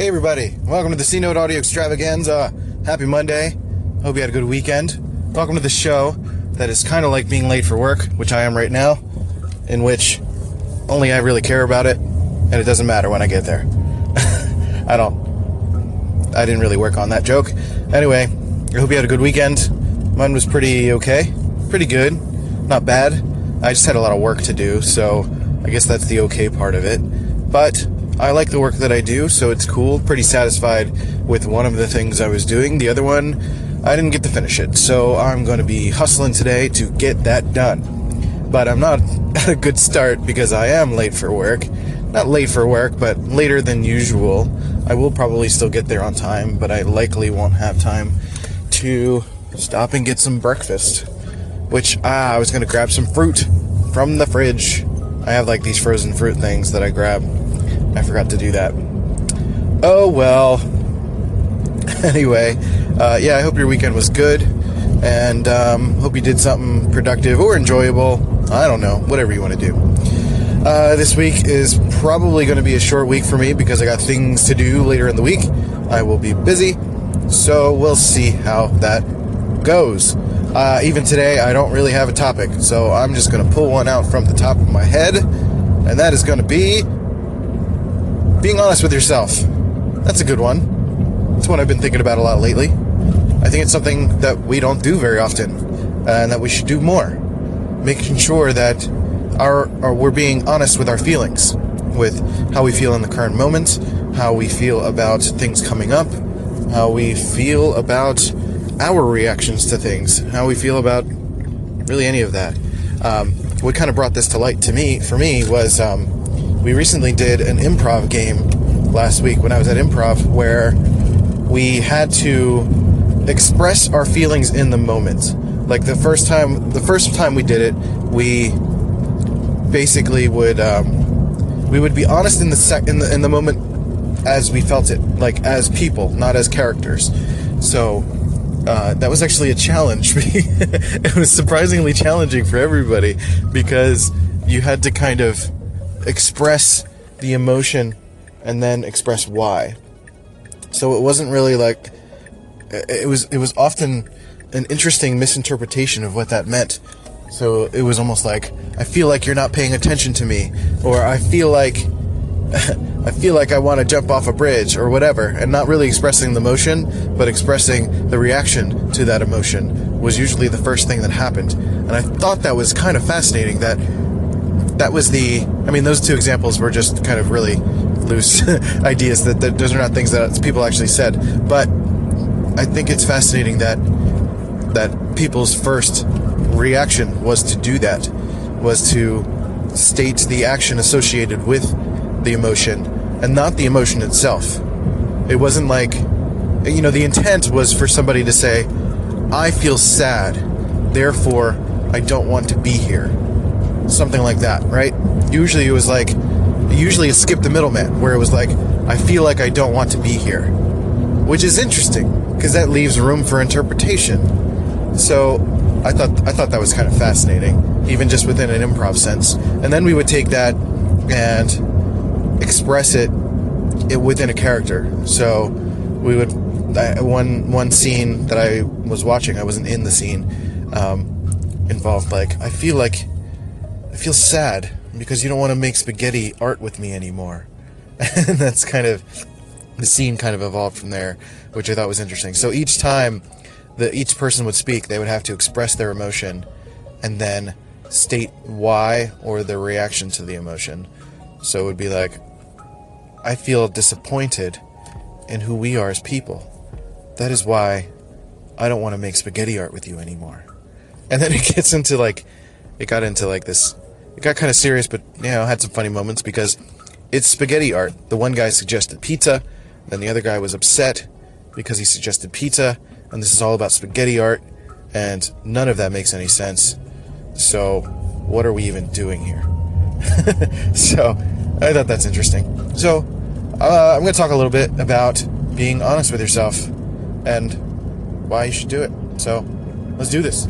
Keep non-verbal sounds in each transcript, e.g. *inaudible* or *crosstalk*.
Hey everybody, welcome to the C Note Audio Extravaganza. Happy Monday. Hope you had a good weekend. Welcome to the show that is kind of like being late for work, which I am right now, in which only I really care about it, and it doesn't matter when I get there. *laughs* I don't. I didn't really work on that joke. Anyway, I hope you had a good weekend. Mine was pretty okay. Pretty good. Not bad. I just had a lot of work to do, so I guess that's the okay part of it. But I like the work that I do, so it's cool. Pretty satisfied with one of the things I was doing. The other one, I didn't get to finish it, so I'm going to be hustling today to get that done. But I'm not at *laughs* a good start because I am late for work. Not late for work, but later than usual. I will probably still get there on time, but I likely won't have time to stop and get some breakfast. Which, ah, I was going to grab some fruit from the fridge. I have like these frozen fruit things that I grab I forgot to do that. Oh well. *laughs* anyway, uh, yeah, I hope your weekend was good, and um, hope you did something productive or enjoyable. I don't know, whatever you want to do. Uh, this week is probably going to be a short week for me because I got things to do later in the week. I will be busy, so we'll see how that goes. Uh, even today, I don't really have a topic, so I'm just going to pull one out from the top of my head, and that is going to be being honest with yourself. That's a good one. It's one I've been thinking about a lot lately. I think it's something that we don't do very often, and that we should do more. Making sure that our, our we're being honest with our feelings, with how we feel in the current moment, how we feel about things coming up, how we feel about our reactions to things, how we feel about really any of that. Um, what kind of brought this to light to me, for me, was um, we recently did an improv game last week when I was at improv where we had to express our feelings in the moment. Like the first time, the first time we did it, we basically would um, we would be honest in the sec in the in the moment as we felt it, like as people, not as characters. So uh, that was actually a challenge. *laughs* it was surprisingly challenging for everybody because you had to kind of express the emotion and then express why. So it wasn't really like it was it was often an interesting misinterpretation of what that meant. So it was almost like I feel like you're not paying attention to me or I feel like *laughs* I feel like I want to jump off a bridge or whatever and not really expressing the emotion but expressing the reaction to that emotion was usually the first thing that happened. And I thought that was kind of fascinating that that was the. I mean, those two examples were just kind of really loose *laughs* ideas. That, that those are not things that people actually said. But I think it's fascinating that that people's first reaction was to do that, was to state the action associated with the emotion and not the emotion itself. It wasn't like, you know, the intent was for somebody to say, I feel sad, therefore I don't want to be here something like that, right? Usually it was like, usually it skipped the middleman, where it was like, I feel like I don't want to be here, which is interesting because that leaves room for interpretation. So I thought I thought that was kind of fascinating, even just within an improv sense. And then we would take that and express it, it within a character. So we would one one scene that I was watching, I wasn't in the scene, um, involved like I feel like I feel sad because you don't want to make spaghetti art with me anymore. *laughs* and that's kind of the scene kind of evolved from there, which I thought was interesting. So each time that each person would speak, they would have to express their emotion and then state why or their reaction to the emotion. So it would be like, I feel disappointed in who we are as people. That is why I don't want to make spaghetti art with you anymore. And then it gets into like, it got into like this it got kind of serious, but you know, had some funny moments because it's spaghetti art. The one guy suggested pizza, then the other guy was upset because he suggested pizza, and this is all about spaghetti art, and none of that makes any sense. So, what are we even doing here? *laughs* so, I thought that's interesting. So, uh, I'm going to talk a little bit about being honest with yourself and why you should do it. So, let's do this.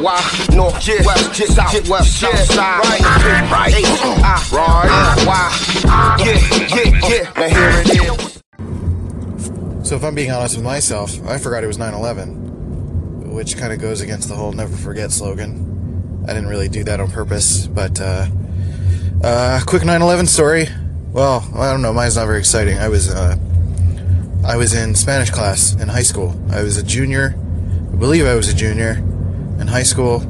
Yeah, west, yeah, south, yeah, west, south side, right, right, H, I, right, Y, yeah, yeah, yeah. Now here it is. So if I'm being honest with myself, I forgot it was 9/11, which kind of goes against the whole "never forget" slogan. I didn't really do that on purpose, but uh, uh, quick 9/11 story. Well, I don't know. Mine's not very exciting. I was uh, I was in Spanish class in high school. I was a junior. I believe I was a junior in high school,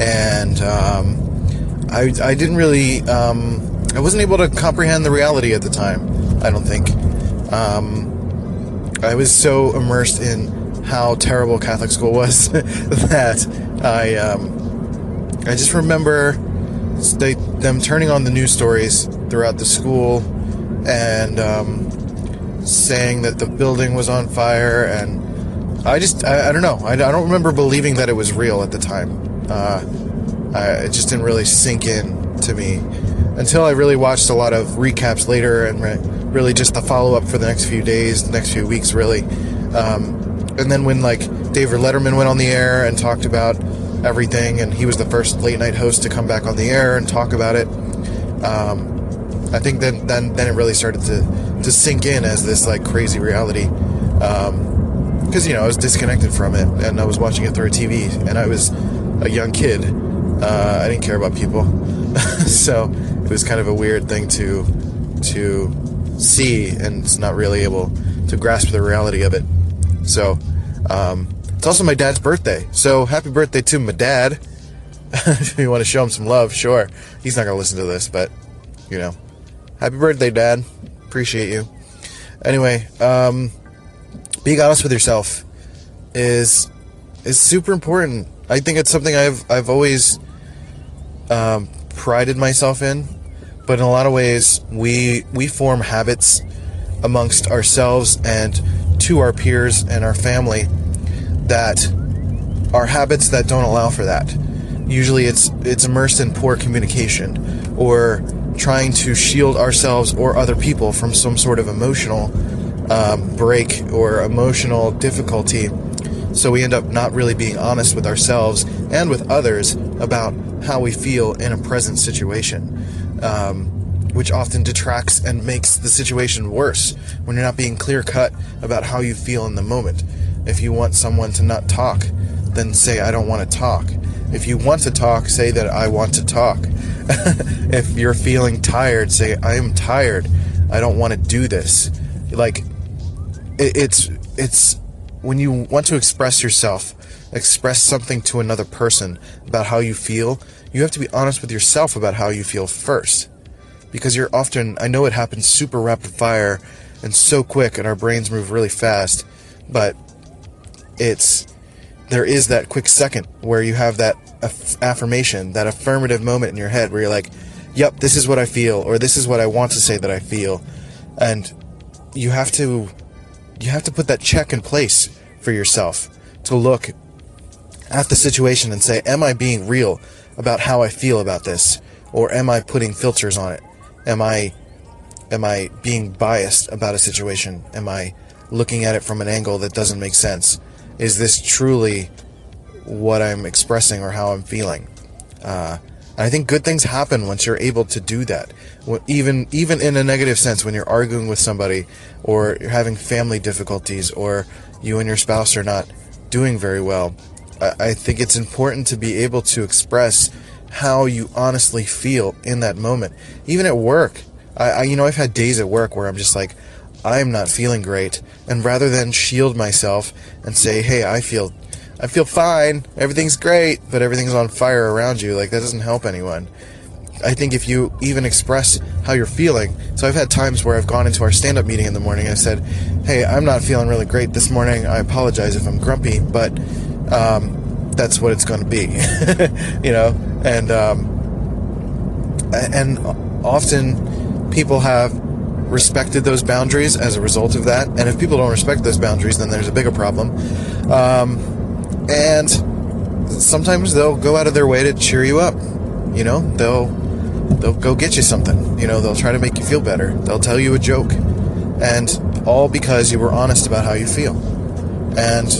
and um, I I didn't really um, I wasn't able to comprehend the reality at the time. I don't think. Um, I was so immersed in how terrible Catholic school was *laughs* that I um, I just remember they, them turning on the news stories throughout the school and um, saying that the building was on fire and I just I, I don't know I, I, don't remember believing that it was real at the time uh, I, it just didn't really sink in to me until I really watched a lot of recaps later and re- really just the follow up for the next few days the next few weeks really um, and then when like David Letterman went on the air and talked about everything, and he was the first late night host to come back on the air and talk about it. Um, I think then then then it really started to to sink in as this like crazy reality. Because you know I was disconnected from it and I was watching it through a TV and I was a young kid. Uh, I didn't care about people, *laughs* so it was kind of a weird thing to to see and not really able to grasp the reality of it. So um, it's also my dad's birthday. So happy birthday to my dad. *laughs* if you want to show him some love, sure. He's not to listen to this, but, you know. Happy birthday, Dad. Appreciate you. Anyway, um, being honest with yourself is is super important. I think it's something I've I've always um, prided myself in, but in a lot of ways we we form habits amongst ourselves and to our peers and our family that are habits that don't allow for that. Usually it's it's immersed in poor communication or trying to shield ourselves or other people from some sort of emotional um, break or emotional difficulty. So we end up not really being honest with ourselves and with others about how we feel in a present situation, um, which often detracts and makes the situation worse when you're not being clear cut about how you feel in the moment. If you want someone to not talk, then say, I don't want to talk. If you want to talk, say that I want to talk. *laughs* if you're feeling tired, say, I am tired. I don't want to do this. Like, it, it's, it's, when you want to express yourself, express something to another person about how you feel, you have to be honest with yourself about how you feel first. Because you're often, I know it happens super rapid fire and so quick, and our brains move really fast, but it's there is that quick second where you have that aff- affirmation, that affirmative moment in your head where you're like, "Yep, this is what I feel," or "This is what I want to say that I feel," and you have to you have to put that check in place for yourself to look at the situation and say, "Am I being real about how I feel about this, or am I putting filters on it? Am I am I being biased about a situation? Am I looking at it from an angle that doesn't make sense?" is this truly what I'm expressing or how I'm feeling? Uh, I think good things happen once you're able to do that. Even even in a negative sense, when you're arguing with somebody, or you're having family difficulties, or you and your spouse are not doing very well, I, I think it's important to be able to express how you honestly feel in that moment. Even at work, I, I you know I've had days at work where I'm just like, I'm not feeling great, and rather than shield myself and say, "Hey, I feel I feel fine. Everything's great," but everything's on fire around you, like that doesn't help anyone. I think if you even express how you're feeling. So I've had times where I've gone into our stand-up meeting in the morning and I said, "Hey, I'm not feeling really great this morning. I apologize if I'm grumpy, but um, that's what it's going to be." *laughs* you know, and um, and often people have respected those boundaries as a result of that. And if people don't respect those boundaries, then there's a bigger problem. Um, and sometimes they'll go out of their way to cheer you up. You know, they'll they'll go get you something. You know, they'll try to make you feel better. They'll tell you a joke, and all because you were honest about how you feel. And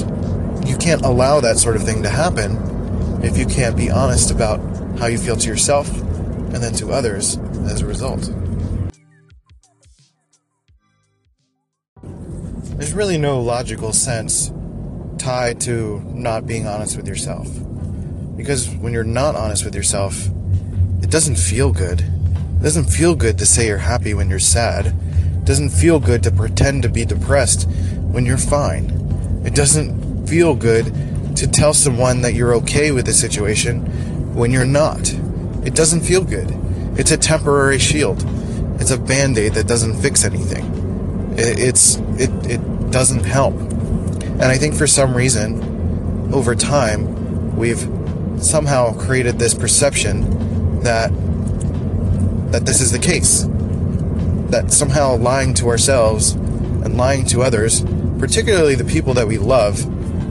you can't allow that sort of thing to happen if you can't be honest about how you feel to yourself and then to others as a result. There's really no logical sense tied to not being honest with yourself. Because when you're not honest with yourself, it doesn't feel good. It doesn't feel good to say you're happy when you're sad. It doesn't feel good to pretend to be depressed when you're fine. It doesn't feel good to tell someone that you're okay with the situation when you're not. It doesn't feel good. It's a temporary shield. It's a band-aid that doesn't fix anything. It's it it doesn't help. And I think for some reason over time we've somehow created this perception that that this is the case. That somehow lying to ourselves and lying to others, particularly the people that we love,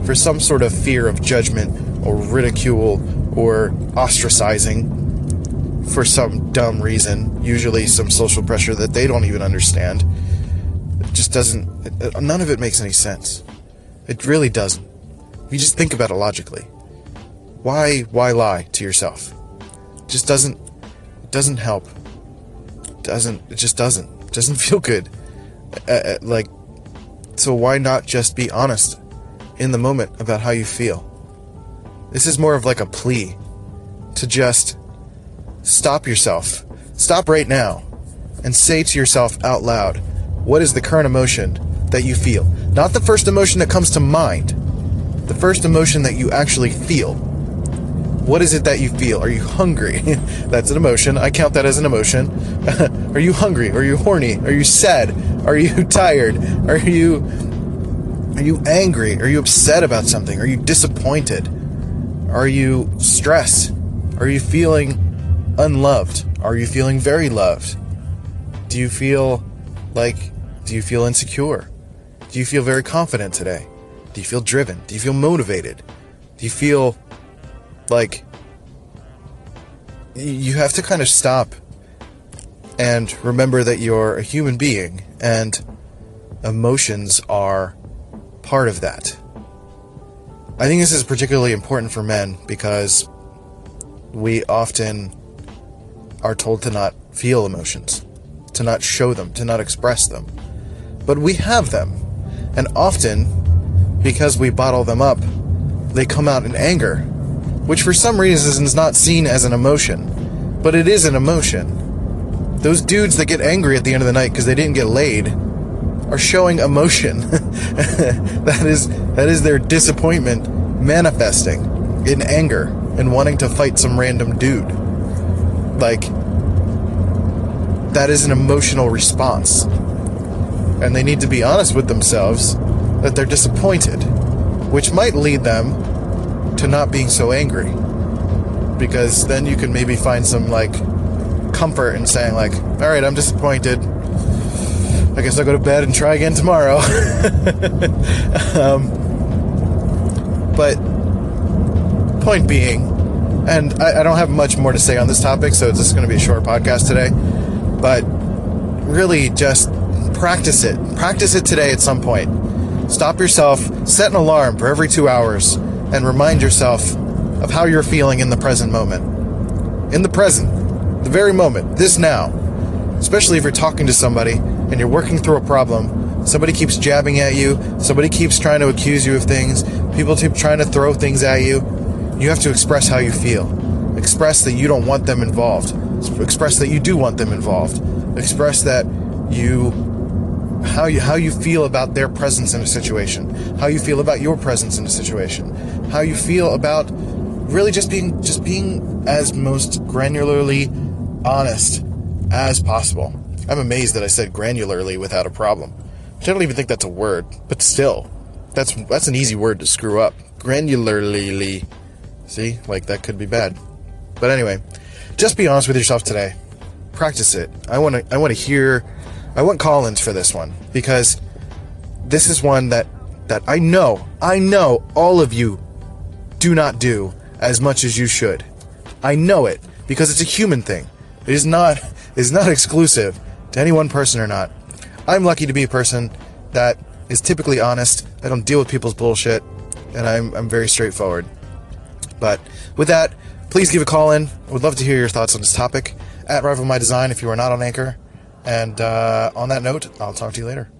for some sort of fear of judgment or ridicule or ostracizing for some dumb reason, usually some social pressure that they don't even understand. It just doesn't, none of it makes any sense. It really doesn't. You just think about it logically. Why, why lie to yourself? It just doesn't, it doesn't help. It doesn't, it just doesn't. It doesn't *laughs* feel good. Uh, uh, like, so why not just be honest in the moment about how you feel? This is more of like a plea to just stop yourself. Stop right now and say to yourself out loud, what is the current emotion that you feel? Not the first emotion that comes to mind, the first emotion that you actually feel. What is it that you feel? Are you hungry? That's an emotion. I count that as an emotion. Are you hungry? Are you horny? Are you sad? Are you tired? Are you are you angry? Are you upset about something? Are you disappointed? Are you stressed? Are you feeling unloved? Are you feeling very loved? Do you feel like do you feel insecure? Do you feel very confident today? Do you feel driven? Do you feel motivated? Do you feel like you have to kind of stop and remember that you're a human being and emotions are part of that. I think this is particularly important for men because we often are told to not feel emotions, to not show them, to not express them. But we have them. And often, because we bottle them up, they come out in anger, which for some reason is not seen as an emotion, but it is an emotion. Those dudes that get angry at the end of the night because they didn't get laid are showing emotion. *laughs* that is that is their disappointment manifesting in anger and wanting to fight some random dude. Like that is an emotional response. And they need to be honest with themselves that they're disappointed, which might lead them to not being so angry. Because then you can maybe find some like comfort in saying like, "All right, I'm disappointed. I guess I'll go to bed and try again tomorrow." *laughs* um, but point being, and I, I, don't have much more to say on this topic, so this is going to be a short podcast today. But really, just practice it. Practice it today at some point. Stop yourself, set an alarm for every two hours, and remind yourself of how you're feeling in the present moment. In the present, the very moment, this now. Especially if you're talking to somebody and you're working through a problem, somebody keeps jabbing at you, somebody keeps trying to accuse you of things, people keep trying to throw things at you. You have to express how you feel. Express that you don't want them involved. Express that you do want them involved. Express that you how you how you feel about their presence in a situation, how you feel about your presence in a situation, how you feel about really just being just being as most granularly honest as possible. I'm amazed that I said granularly without a problem. I don't even think that's a word, but still, that's that's an easy word to screw up. Granularly, see, like that could be bad. But anyway, just be honest with yourself today. Practice it. I want to I want to hear I want call-ins for this one because this is one that that I know, I know all of you do not do as much as you should. I know it because it's a human thing. It is not is not exclusive to any one person or not. I'm lucky to be a person that is typically honest. I don't deal with people's bullshit, and I'm I'm very straightforward. But with that, please give a call in. I would love to hear your thoughts on this topic. At Rival My Design if you are not on Anchor. And uh, on that note, I'll talk to you later.